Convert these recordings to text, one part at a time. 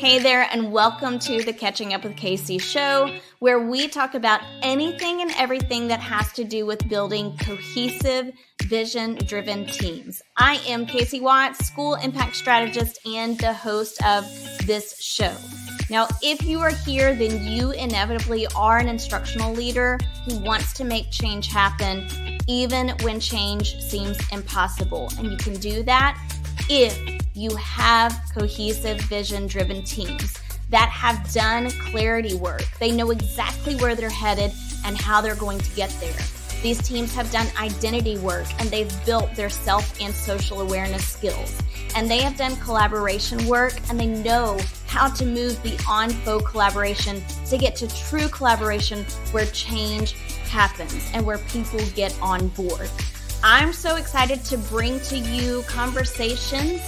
Hey there, and welcome to the Catching Up with Casey show, where we talk about anything and everything that has to do with building cohesive, vision driven teams. I am Casey Watts, school impact strategist and the host of this show. Now, if you are here, then you inevitably are an instructional leader who wants to make change happen, even when change seems impossible. And you can do that if you have cohesive, vision driven teams that have done clarity work. They know exactly where they're headed and how they're going to get there. These teams have done identity work and they've built their self and social awareness skills. And they have done collaboration work and they know how to move beyond faux collaboration to get to true collaboration where change happens and where people get on board. I'm so excited to bring to you conversations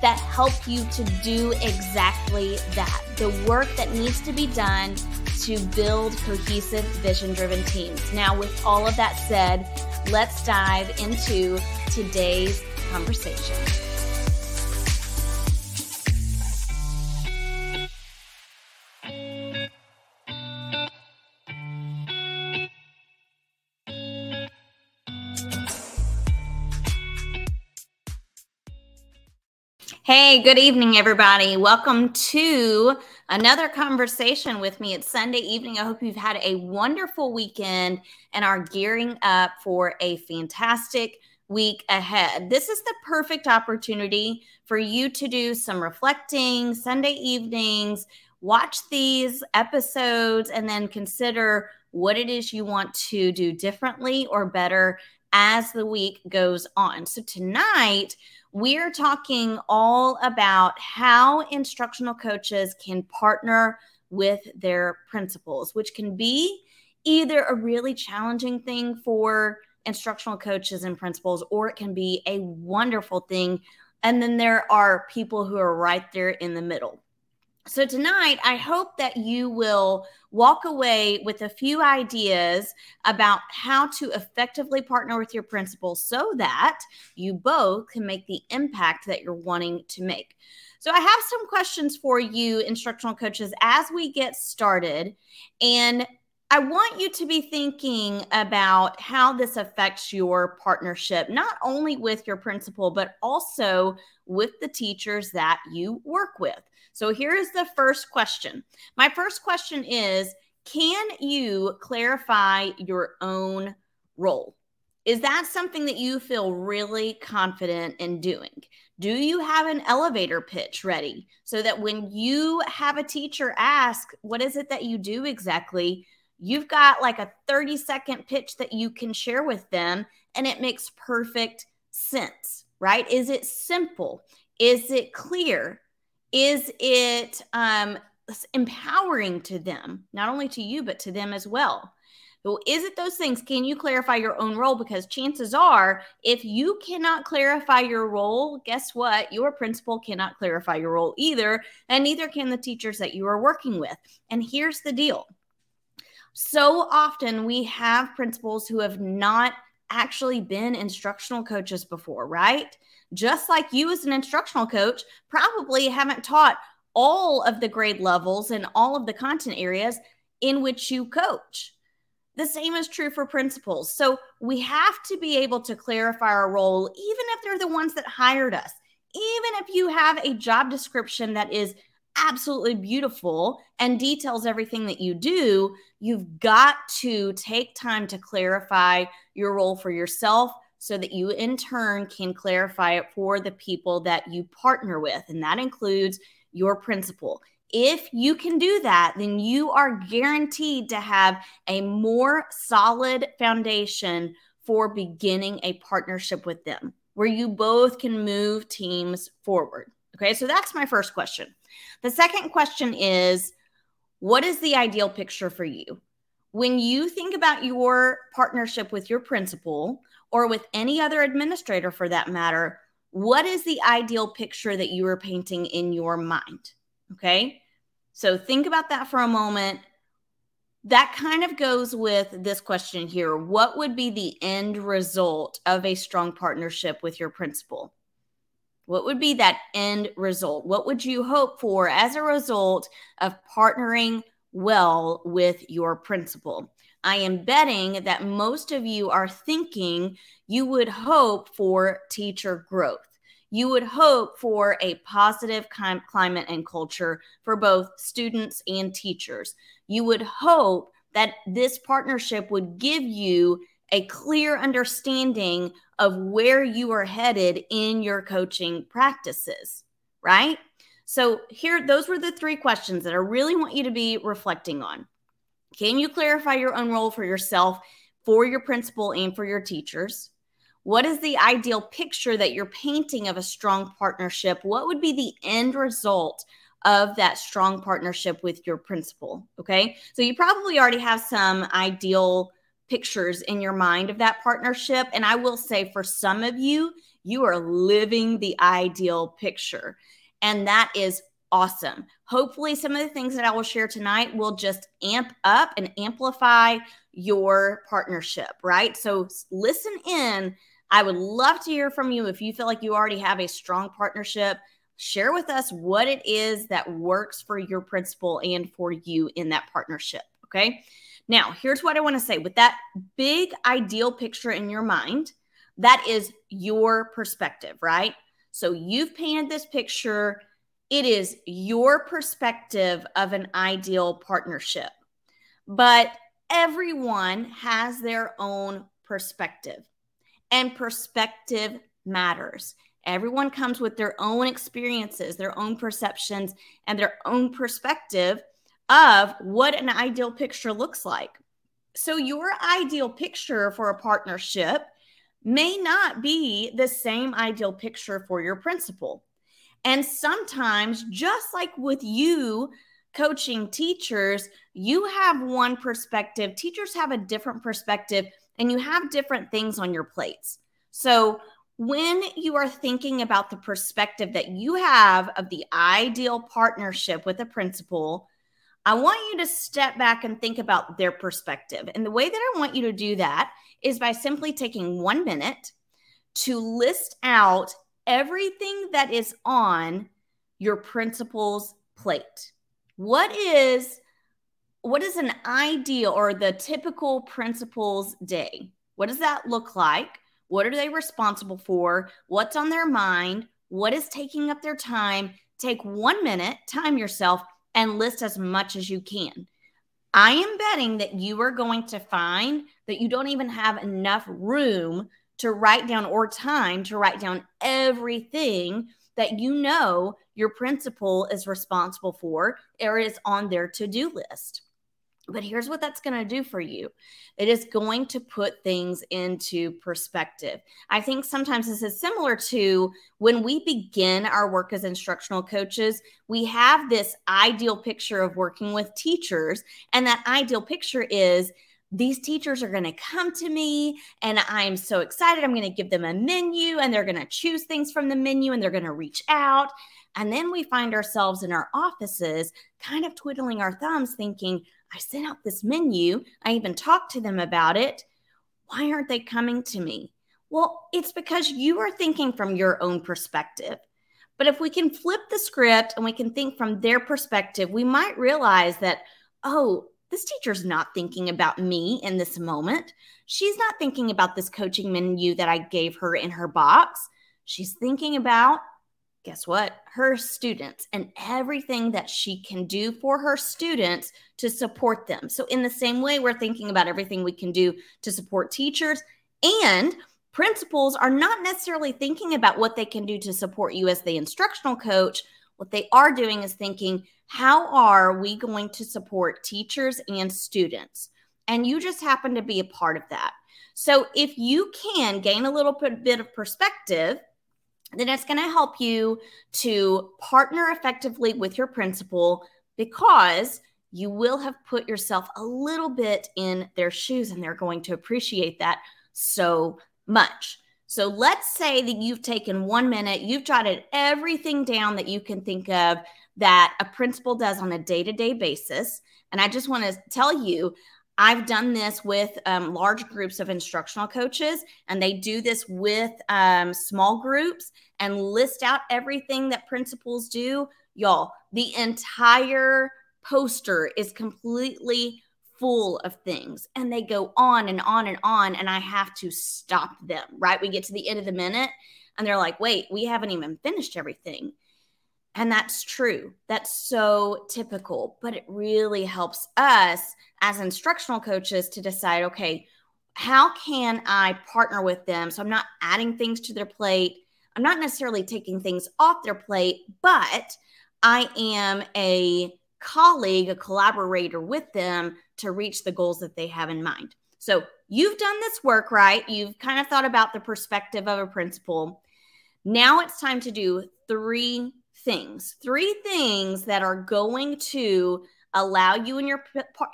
that help you to do exactly that the work that needs to be done to build cohesive, vision driven teams. Now, with all of that said, let's dive into today's conversation. Hey, good evening, everybody. Welcome to another conversation with me. It's Sunday evening. I hope you've had a wonderful weekend and are gearing up for a fantastic week ahead. This is the perfect opportunity for you to do some reflecting Sunday evenings, watch these episodes, and then consider what it is you want to do differently or better as the week goes on. So, tonight, we're talking all about how instructional coaches can partner with their principals, which can be either a really challenging thing for instructional coaches and principals, or it can be a wonderful thing. And then there are people who are right there in the middle. So, tonight, I hope that you will walk away with a few ideas about how to effectively partner with your principal so that you both can make the impact that you're wanting to make. So, I have some questions for you, instructional coaches, as we get started. And I want you to be thinking about how this affects your partnership, not only with your principal, but also with the teachers that you work with. So here is the first question. My first question is Can you clarify your own role? Is that something that you feel really confident in doing? Do you have an elevator pitch ready so that when you have a teacher ask, What is it that you do exactly? You've got like a 30 second pitch that you can share with them and it makes perfect sense, right? Is it simple? Is it clear? Is it um, empowering to them, not only to you, but to them as well? So, is it those things? Can you clarify your own role? Because chances are, if you cannot clarify your role, guess what? Your principal cannot clarify your role either, and neither can the teachers that you are working with. And here's the deal so often we have principals who have not actually been instructional coaches before, right? just like you as an instructional coach probably haven't taught all of the grade levels and all of the content areas in which you coach. The same is true for principals. So we have to be able to clarify our role, even if they're the ones that hired us. Even if you have a job description that is absolutely beautiful and details everything that you do, you've got to take time to clarify your role for yourself so that you in turn can clarify it for the people that you partner with. And that includes your principal. If you can do that, then you are guaranteed to have a more solid foundation for beginning a partnership with them where you both can move teams forward. Okay, so that's my first question. The second question is what is the ideal picture for you? When you think about your partnership with your principal, or with any other administrator for that matter, what is the ideal picture that you are painting in your mind? Okay. So think about that for a moment. That kind of goes with this question here. What would be the end result of a strong partnership with your principal? What would be that end result? What would you hope for as a result of partnering well with your principal? I am betting that most of you are thinking you would hope for teacher growth. You would hope for a positive climate and culture for both students and teachers. You would hope that this partnership would give you a clear understanding of where you are headed in your coaching practices, right? So, here, those were the three questions that I really want you to be reflecting on. Can you clarify your own role for yourself, for your principal, and for your teachers? What is the ideal picture that you're painting of a strong partnership? What would be the end result of that strong partnership with your principal? Okay. So you probably already have some ideal pictures in your mind of that partnership. And I will say for some of you, you are living the ideal picture. And that is awesome. Hopefully, some of the things that I will share tonight will just amp up and amplify your partnership, right? So listen in. I would love to hear from you if you feel like you already have a strong partnership. Share with us what it is that works for your principal and for you in that partnership. Okay. Now, here's what I want to say with that big ideal picture in your mind, that is your perspective, right? So you've painted this picture it is your perspective of an ideal partnership. But everyone has their own perspective, and perspective matters. Everyone comes with their own experiences, their own perceptions, and their own perspective of what an ideal picture looks like. So, your ideal picture for a partnership may not be the same ideal picture for your principal. And sometimes, just like with you coaching teachers, you have one perspective, teachers have a different perspective, and you have different things on your plates. So, when you are thinking about the perspective that you have of the ideal partnership with a principal, I want you to step back and think about their perspective. And the way that I want you to do that is by simply taking one minute to list out everything that is on your principal's plate. What is what is an ideal or the typical principal's day? What does that look like? What are they responsible for? What's on their mind? What is taking up their time? Take one minute, time yourself, and list as much as you can. I am betting that you are going to find that you don't even have enough room to write down or time to write down everything that you know your principal is responsible for or is on their to do list. But here's what that's going to do for you it is going to put things into perspective. I think sometimes this is similar to when we begin our work as instructional coaches, we have this ideal picture of working with teachers. And that ideal picture is these teachers are going to come to me and I'm so excited. I'm going to give them a menu and they're going to choose things from the menu and they're going to reach out. And then we find ourselves in our offices kind of twiddling our thumbs thinking, I sent out this menu. I even talked to them about it. Why aren't they coming to me? Well, it's because you are thinking from your own perspective. But if we can flip the script and we can think from their perspective, we might realize that, oh, this teacher's not thinking about me in this moment. She's not thinking about this coaching menu that I gave her in her box. She's thinking about, guess what? Her students and everything that she can do for her students to support them. So, in the same way, we're thinking about everything we can do to support teachers and principals are not necessarily thinking about what they can do to support you as the instructional coach. What they are doing is thinking, how are we going to support teachers and students? And you just happen to be a part of that. So if you can gain a little bit of perspective, then it's going to help you to partner effectively with your principal because you will have put yourself a little bit in their shoes and they're going to appreciate that so much. So let's say that you've taken one minute, you've jotted everything down that you can think of that a principal does on a day to day basis. And I just want to tell you, I've done this with um, large groups of instructional coaches, and they do this with um, small groups and list out everything that principals do. Y'all, the entire poster is completely full of things and they go on and on and on. And I have to stop them, right? We get to the end of the minute and they're like, wait, we haven't even finished everything. And that's true. That's so typical, but it really helps us as instructional coaches to decide okay, how can I partner with them? So I'm not adding things to their plate. I'm not necessarily taking things off their plate, but I am a colleague, a collaborator with them to reach the goals that they have in mind. So you've done this work, right? You've kind of thought about the perspective of a principal. Now it's time to do three things, three things that are going to allow you and your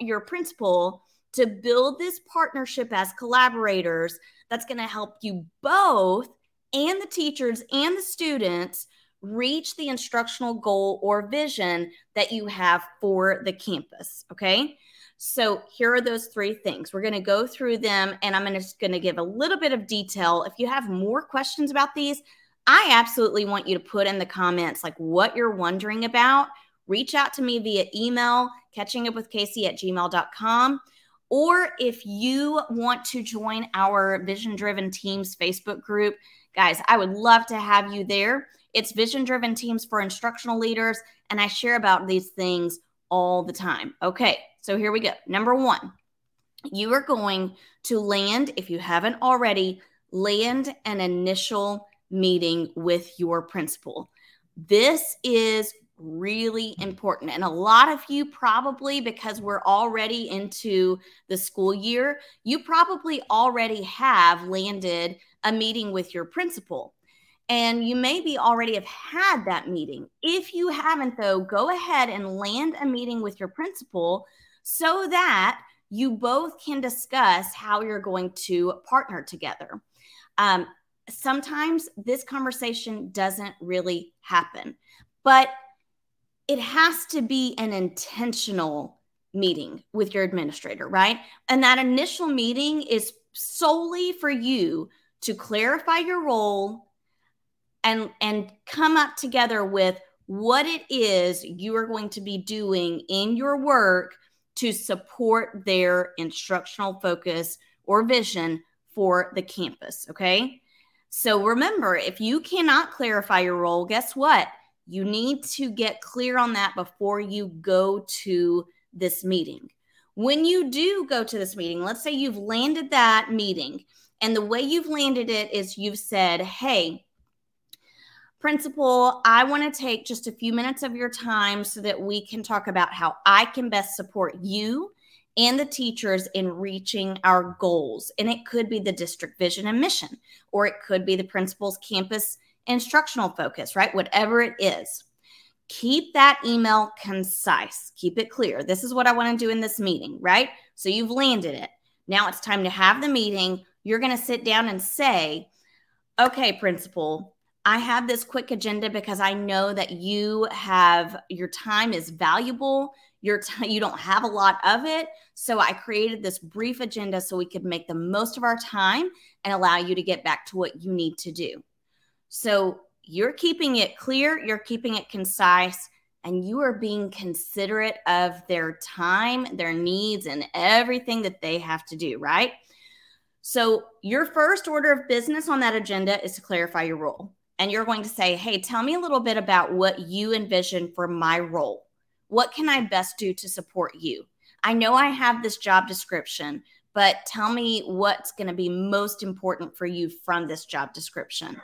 your principal to build this partnership as collaborators that's going to help you both and the teachers and the students reach the instructional goal or vision that you have for the campus. Okay. So here are those three things. We're going to go through them and I'm just going to give a little bit of detail. If you have more questions about these, I absolutely want you to put in the comments like what you're wondering about. Reach out to me via email, catching up with Casey at gmail.com. Or if you want to join our Vision Driven Teams Facebook group, guys, I would love to have you there. It's Vision Driven Teams for Instructional Leaders, and I share about these things all the time. Okay, so here we go. Number one, you are going to land, if you haven't already, land an initial meeting with your principal. This is really important. And a lot of you probably, because we're already into the school year, you probably already have landed a meeting with your principal. And you maybe already have had that meeting. If you haven't, though, go ahead and land a meeting with your principal so that you both can discuss how you're going to partner together. Um, sometimes this conversation doesn't really happen, but it has to be an intentional meeting with your administrator, right? And that initial meeting is solely for you to clarify your role and and come up together with what it is you are going to be doing in your work to support their instructional focus or vision for the campus, okay? So remember, if you cannot clarify your role, guess what? You need to get clear on that before you go to this meeting. When you do go to this meeting, let's say you've landed that meeting, and the way you've landed it is you've said, Hey, principal, I want to take just a few minutes of your time so that we can talk about how I can best support you and the teachers in reaching our goals. And it could be the district vision and mission, or it could be the principal's campus instructional focus, right? Whatever it is. Keep that email concise, keep it clear. This is what I want to do in this meeting, right? So you've landed it. Now it's time to have the meeting. You're going to sit down and say, okay, principal, I have this quick agenda because I know that you have your time is valuable. Your time, you don't have a lot of it. So I created this brief agenda so we could make the most of our time and allow you to get back to what you need to do. So you're keeping it clear, you're keeping it concise, and you are being considerate of their time, their needs, and everything that they have to do, right? So, your first order of business on that agenda is to clarify your role and you're going to say, Hey, tell me a little bit about what you envision for my role. What can I best do to support you? I know I have this job description, but tell me what's going to be most important for you from this job description.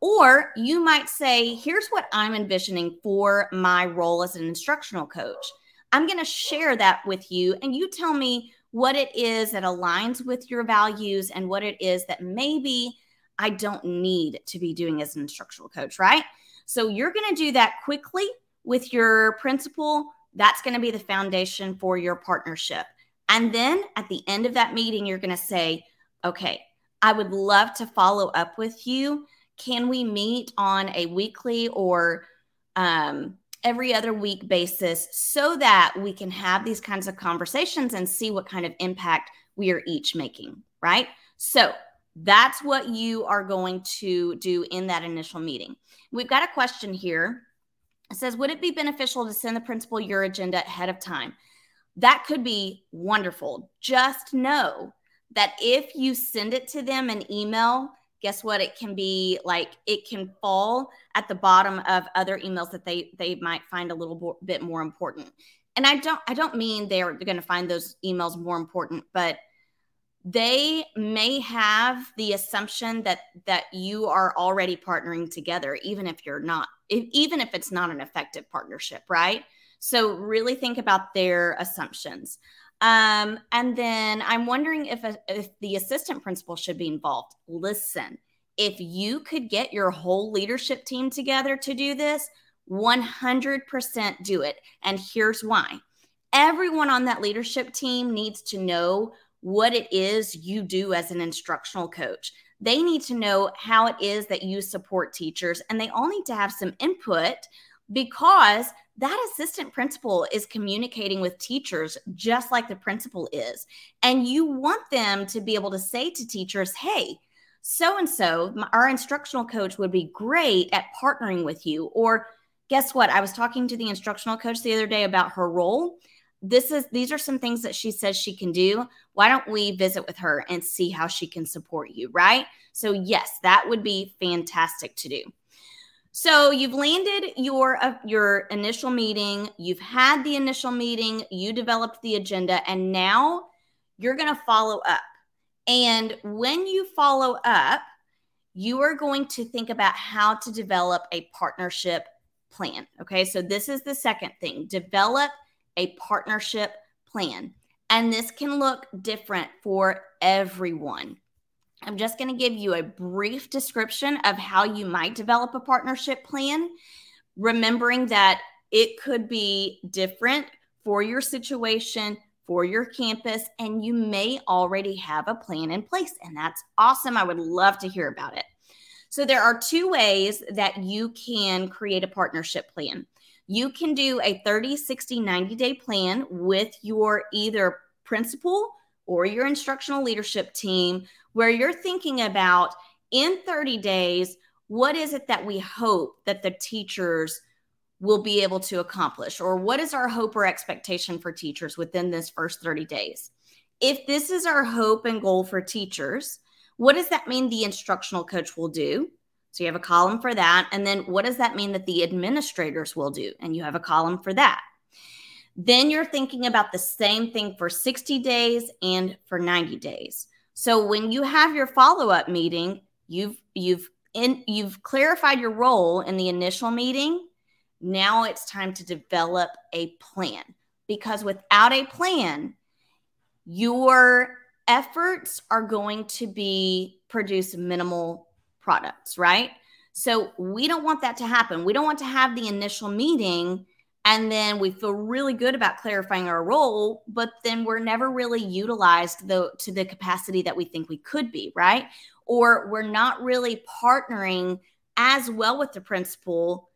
Or you might say, Here's what I'm envisioning for my role as an instructional coach. I'm going to share that with you, and you tell me what it is that aligns with your values and what it is that maybe I don't need to be doing as an instructional coach, right? So you're going to do that quickly with your principal. That's going to be the foundation for your partnership. And then at the end of that meeting, you're going to say, okay, I would love to follow up with you. Can we meet on a weekly or um, every other week basis so that we can have these kinds of conversations and see what kind of impact we are each making, right? So that's what you are going to do in that initial meeting. We've got a question here. Says, Would it be beneficial to send the principal your agenda ahead of time? That could be wonderful. Just know that if you send it to them an email, guess what it can be like it can fall at the bottom of other emails that they they might find a little bit more important and i don't i don't mean they're going to find those emails more important but they may have the assumption that that you are already partnering together even if you're not if, even if it's not an effective partnership right so really think about their assumptions um, and then I'm wondering if, a, if the assistant principal should be involved. Listen, if you could get your whole leadership team together to do this, 100% do it. And here's why everyone on that leadership team needs to know what it is you do as an instructional coach. They need to know how it is that you support teachers, and they all need to have some input because that assistant principal is communicating with teachers just like the principal is. And you want them to be able to say to teachers, hey, so and so, our instructional coach would be great at partnering with you. Or guess what? I was talking to the instructional coach the other day about her role. This is these are some things that she says she can do. Why don't we visit with her and see how she can support you, right? So yes, that would be fantastic to do. So you've landed your uh, your initial meeting, you've had the initial meeting, you developed the agenda and now you're going to follow up. And when you follow up, you are going to think about how to develop a partnership plan. Okay? So this is the second thing. Develop a partnership plan. And this can look different for everyone. I'm just going to give you a brief description of how you might develop a partnership plan, remembering that it could be different for your situation, for your campus, and you may already have a plan in place. And that's awesome. I would love to hear about it. So, there are two ways that you can create a partnership plan. You can do a 30, 60, 90 day plan with your either principal or your instructional leadership team where you're thinking about in 30 days, what is it that we hope that the teachers will be able to accomplish? Or what is our hope or expectation for teachers within this first 30 days? If this is our hope and goal for teachers, what does that mean the instructional coach will do? So you have a column for that. And then what does that mean that the administrators will do? And you have a column for that. Then you're thinking about the same thing for 60 days and for 90 days. So when you have your follow-up meeting, you've you've in you've clarified your role in the initial meeting. Now it's time to develop a plan because without a plan, your efforts are going to be produce minimal products, right? So we don't want that to happen. We don't want to have the initial meeting and then we feel really good about clarifying our role but then we're never really utilized the, to the capacity that we think we could be right? Or we're not really partnering as well with the principal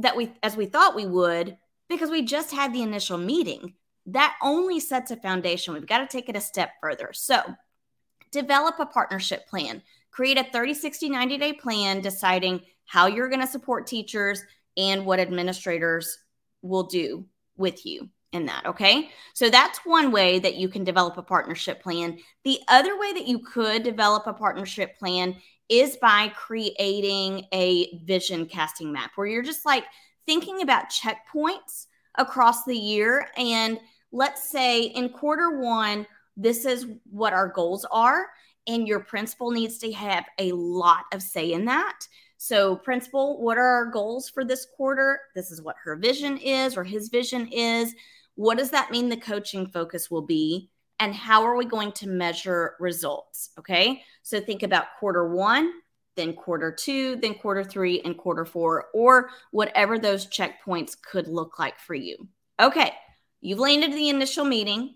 that we as we thought we would because we just had the initial meeting. That only sets a foundation. We've got to take it a step further. So develop a partnership plan create a 30 60 90 day plan deciding how you're going to support teachers and what administrators will do with you in that. Okay. So that's one way that you can develop a partnership plan. The other way that you could develop a partnership plan is by creating a vision casting map where you're just like thinking about checkpoints across the year. And let's say in quarter one, this is what our goals are. And your principal needs to have a lot of say in that. So, principal, what are our goals for this quarter? This is what her vision is or his vision is. What does that mean the coaching focus will be? And how are we going to measure results? Okay. So, think about quarter one, then quarter two, then quarter three, and quarter four, or whatever those checkpoints could look like for you. Okay. You've landed the initial meeting.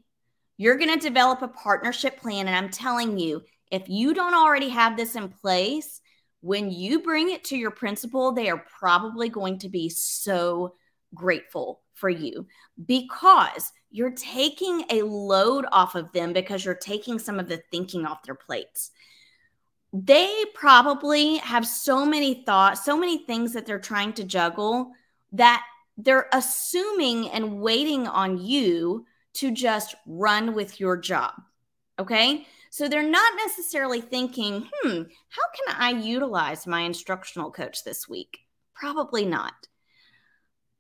You're going to develop a partnership plan. And I'm telling you, if you don't already have this in place, when you bring it to your principal, they are probably going to be so grateful for you because you're taking a load off of them because you're taking some of the thinking off their plates. They probably have so many thoughts, so many things that they're trying to juggle that they're assuming and waiting on you to just run with your job. Okay. So they're not necessarily thinking, hmm, how can I utilize my instructional coach this week? Probably not.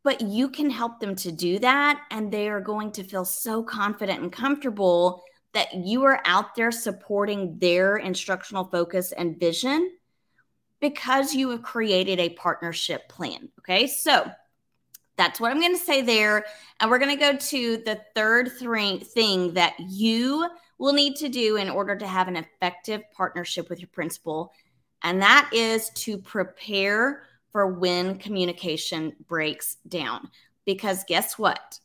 But you can help them to do that. And they are going to feel so confident and comfortable that you are out there supporting their instructional focus and vision because you have created a partnership plan. Okay. So that's what I'm going to say there. And we're going to go to the third thing that you will need to do in order to have an effective partnership with your principal. And that is to prepare for when communication breaks down. Because guess what?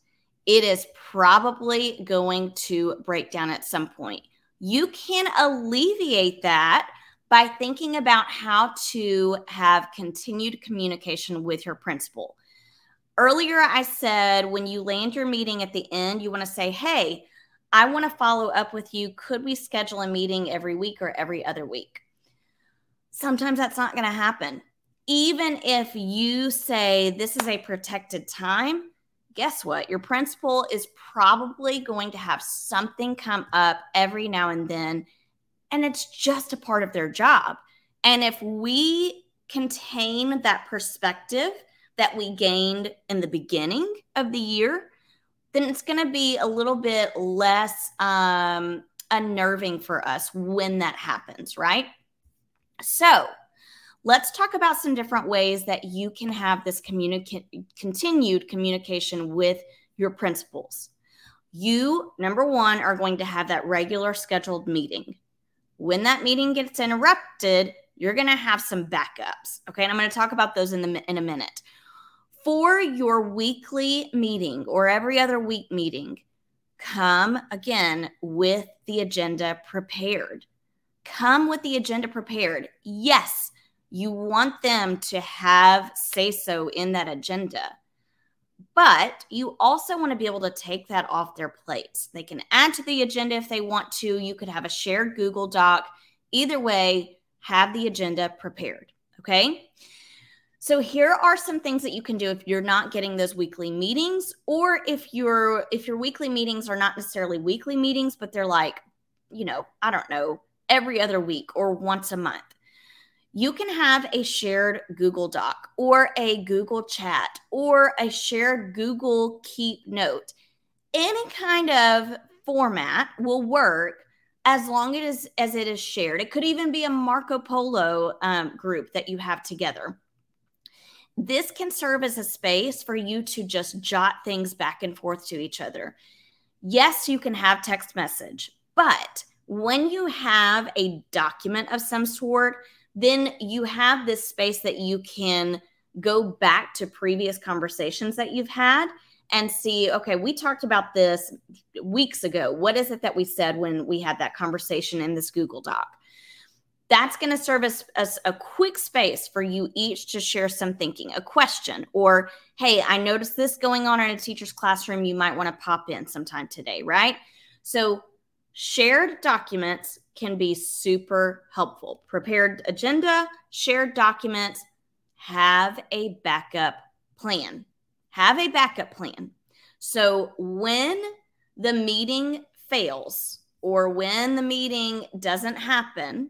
It is probably going to break down at some point. You can alleviate that by thinking about how to have continued communication with your principal. Earlier, I said when you land your meeting at the end, you want to say, Hey, I want to follow up with you. Could we schedule a meeting every week or every other week? Sometimes that's not going to happen. Even if you say this is a protected time, guess what? Your principal is probably going to have something come up every now and then, and it's just a part of their job. And if we contain that perspective that we gained in the beginning of the year, then it's going to be a little bit less um, unnerving for us when that happens, right? So, let's talk about some different ways that you can have this continued communication with your principals. You, number one, are going to have that regular scheduled meeting. When that meeting gets interrupted, you're going to have some backups. Okay. And I'm going to talk about those in, the, in a minute for your weekly meeting or every other week meeting, come again with the agenda prepared. Come with the agenda prepared. Yes, you want them to have say so in that agenda, but you also want to be able to take that off their plates. They can add to the agenda if they want to. You could have a shared Google Doc. Either way, have the agenda prepared. Okay. So here are some things that you can do if you're not getting those weekly meetings or if your if your weekly meetings are not necessarily weekly meetings but they're like, you know, I don't know, every other week or once a month. You can have a shared Google Doc or a Google Chat or a shared Google Keep note. Any kind of format will work as long as, as it is shared. It could even be a Marco Polo um, group that you have together this can serve as a space for you to just jot things back and forth to each other. Yes, you can have text message, but when you have a document of some sort, then you have this space that you can go back to previous conversations that you've had and see okay we talked about this weeks ago what is it that we said when we had that conversation in this google doc that's going to serve as, as a quick space for you each to share some thinking, a question, or hey, I noticed this going on in a teacher's classroom. You might want to pop in sometime today, right? So, shared documents can be super helpful. Prepared agenda, shared documents, have a backup plan. Have a backup plan. So, when the meeting fails or when the meeting doesn't happen,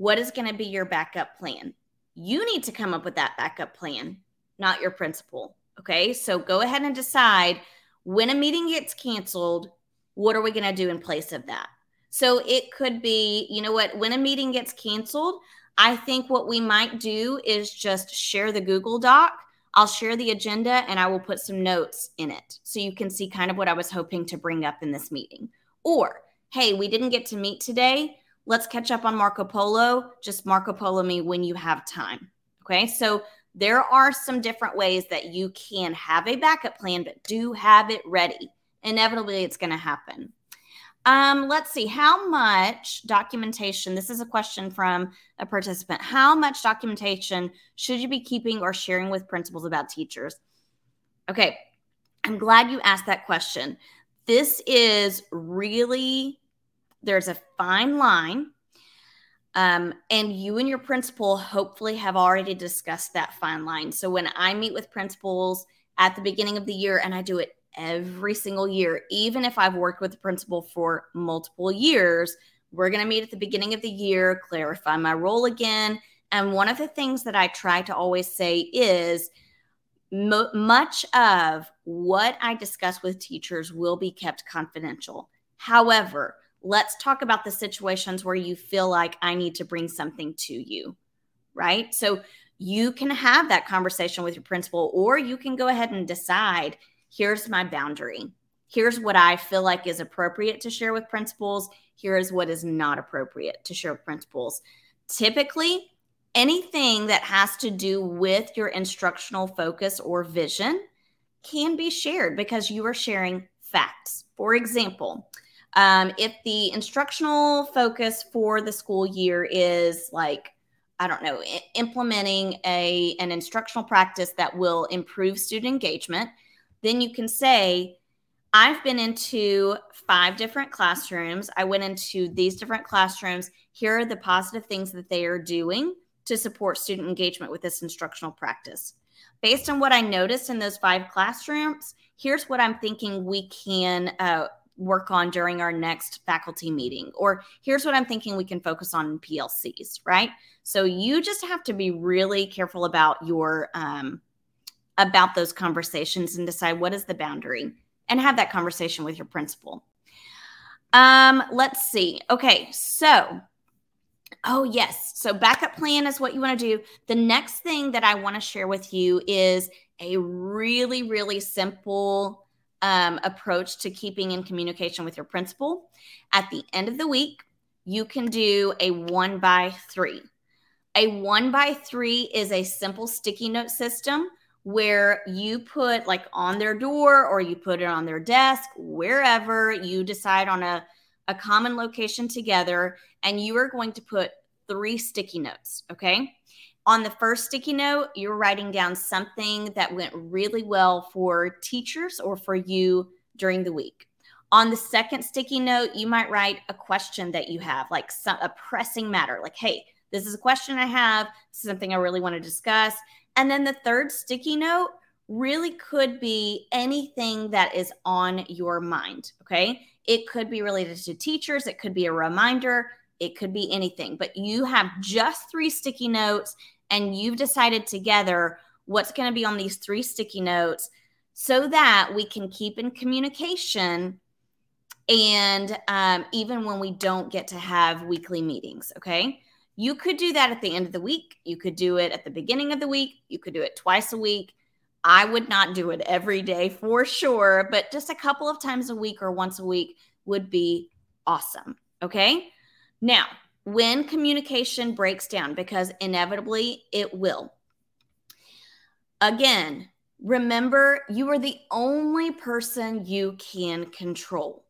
what is going to be your backup plan? You need to come up with that backup plan, not your principal. Okay. So go ahead and decide when a meeting gets canceled, what are we going to do in place of that? So it could be, you know what, when a meeting gets canceled, I think what we might do is just share the Google Doc. I'll share the agenda and I will put some notes in it so you can see kind of what I was hoping to bring up in this meeting. Or, hey, we didn't get to meet today. Let's catch up on Marco Polo. Just Marco Polo me when you have time. Okay. So there are some different ways that you can have a backup plan, but do have it ready. Inevitably, it's going to happen. Um, let's see how much documentation. This is a question from a participant. How much documentation should you be keeping or sharing with principals about teachers? Okay, I'm glad you asked that question. This is really, there's a fine line. Um, and you and your principal hopefully have already discussed that fine line. So when I meet with principals at the beginning of the year, and I do it every single year, even if I've worked with the principal for multiple years, we're going to meet at the beginning of the year, clarify my role again. And one of the things that I try to always say is, much of what I discuss with teachers will be kept confidential. However, let's talk about the situations where you feel like I need to bring something to you, right? So you can have that conversation with your principal, or you can go ahead and decide here's my boundary. Here's what I feel like is appropriate to share with principals. Here is what is not appropriate to share with principals. Typically, anything that has to do with your instructional focus or vision can be shared because you are sharing facts. For example, um, if the instructional focus for the school year is like, I don't know, I- implementing a an instructional practice that will improve student engagement, then you can say, I've been into five different classrooms. I went into these different classrooms. Here are the positive things that they are doing to support student engagement with this instructional practice. Based on what I noticed in those five classrooms, here's what I'm thinking we can uh, work on during our next faculty meeting. Or here's what I'm thinking we can focus on PLCs, right? So you just have to be really careful about your um, about those conversations and decide what is the boundary and have that conversation with your principal. Um, let's see. Okay, so Oh, yes. So, backup plan is what you want to do. The next thing that I want to share with you is a really, really simple um, approach to keeping in communication with your principal. At the end of the week, you can do a one by three. A one by three is a simple sticky note system where you put like on their door or you put it on their desk, wherever you decide on a a common location together, and you are going to put three sticky notes. Okay. On the first sticky note, you're writing down something that went really well for teachers or for you during the week. On the second sticky note, you might write a question that you have, like some, a pressing matter, like, hey, this is a question I have, this is something I really want to discuss. And then the third sticky note really could be anything that is on your mind. Okay. It could be related to teachers, it could be a reminder, it could be anything, but you have just three sticky notes and you've decided together what's going to be on these three sticky notes so that we can keep in communication and um, even when we don't get to have weekly meetings okay you could do that at the end of the week you could do it at the beginning of the week you could do it twice a week I would not do it every day for sure, but just a couple of times a week or once a week would be awesome. Okay. Now, when communication breaks down, because inevitably it will, again, remember you are the only person you can control.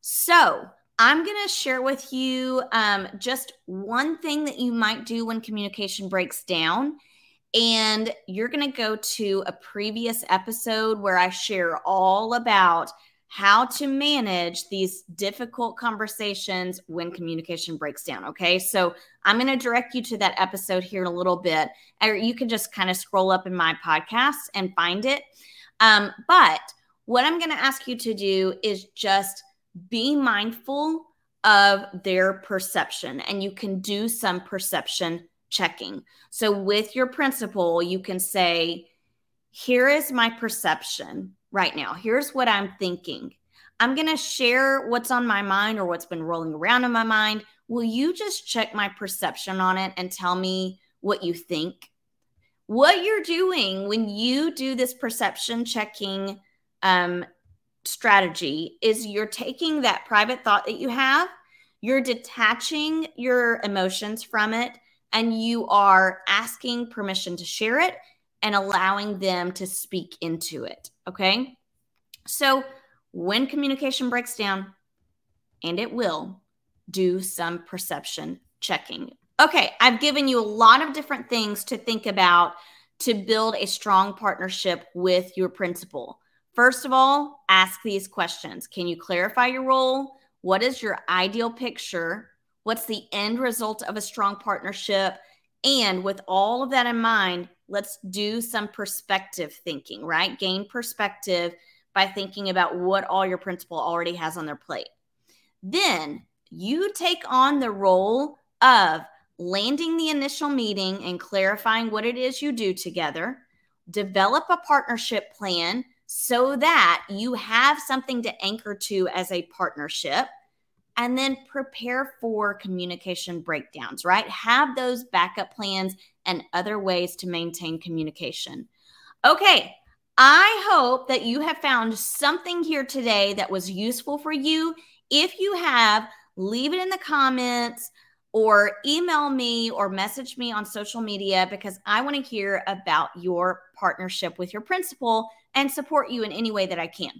So, I'm going to share with you um, just one thing that you might do when communication breaks down and you're going to go to a previous episode where I share all about how to manage these difficult conversations when communication breaks down. Okay. So I'm going to direct you to that episode here in a little bit. Or you can just kind of scroll up in my podcast and find it. Um, but what I'm going to ask you to do is just be mindful of their perception, and you can do some perception checking. So with your principal, you can say, here is my perception right now. Here's what I'm thinking. I'm going to share what's on my mind or what's been rolling around in my mind. Will you just check my perception on it and tell me what you think? What you're doing when you do this perception checking um, strategy is you're taking that private thought that you have, you're detaching your emotions from it, and you are asking permission to share it and allowing them to speak into it. Okay. So when communication breaks down, and it will, do some perception checking. Okay, I've given you a lot of different things to think about to build a strong partnership with your principal? First of all, ask these questions Can you clarify your role? What is your ideal picture? What's the end result of a strong partnership? And with all of that in mind, let's do some perspective thinking, right? Gain perspective by thinking about what all your principal already has on their plate. Then you take on the role of landing the initial meeting and clarifying what it is you do together, develop a partnership plan so that you have something to anchor to as a partnership, and then prepare for communication breakdowns, right? Have those backup plans and other ways to maintain communication. Okay, I hope that you have found something here today that was useful for you. If you have, leave it in the comments or email me or message me on social media because I want to hear about your partnership with your principal and support you in any way that I can.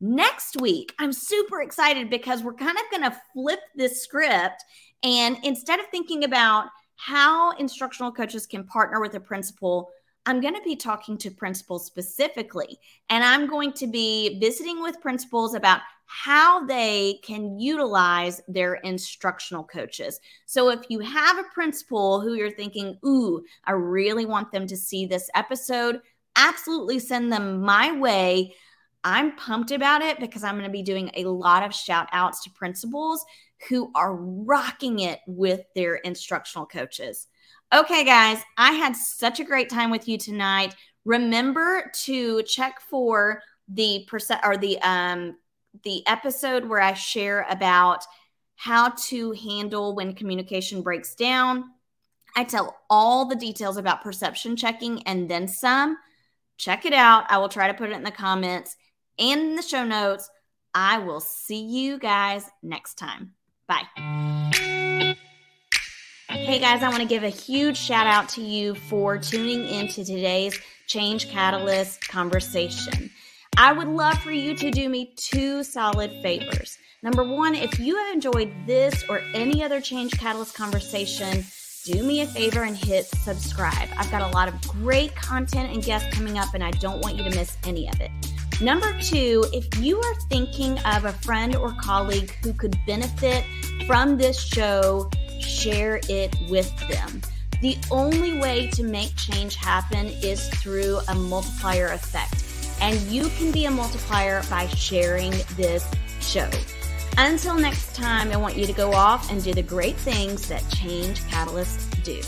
Next week, I'm super excited because we're kind of going to flip this script. And instead of thinking about how instructional coaches can partner with a principal, I'm going to be talking to principals specifically, and I'm going to be visiting with principals about how they can utilize their instructional coaches. So if you have a principal who you're thinking, ooh, I really want them to see this episode, absolutely send them my way. I'm pumped about it because I'm going to be doing a lot of shout outs to principals who are rocking it with their instructional coaches. Okay, guys, I had such a great time with you tonight. Remember to check for the percent or the um the episode where I share about how to handle when communication breaks down. I tell all the details about perception checking and then some. Check it out. I will try to put it in the comments and in the show notes. I will see you guys next time. Bye. Hey guys, I want to give a huge shout out to you for tuning into today's Change Catalyst conversation. I would love for you to do me two solid favors. Number one, if you have enjoyed this or any other Change Catalyst conversation, do me a favor and hit subscribe. I've got a lot of great content and guests coming up, and I don't want you to miss any of it. Number two, if you are thinking of a friend or colleague who could benefit from this show, share it with them. The only way to make change happen is through a multiplier effect. And you can be a multiplier by sharing this show. Until next time, I want you to go off and do the great things that change catalysts do.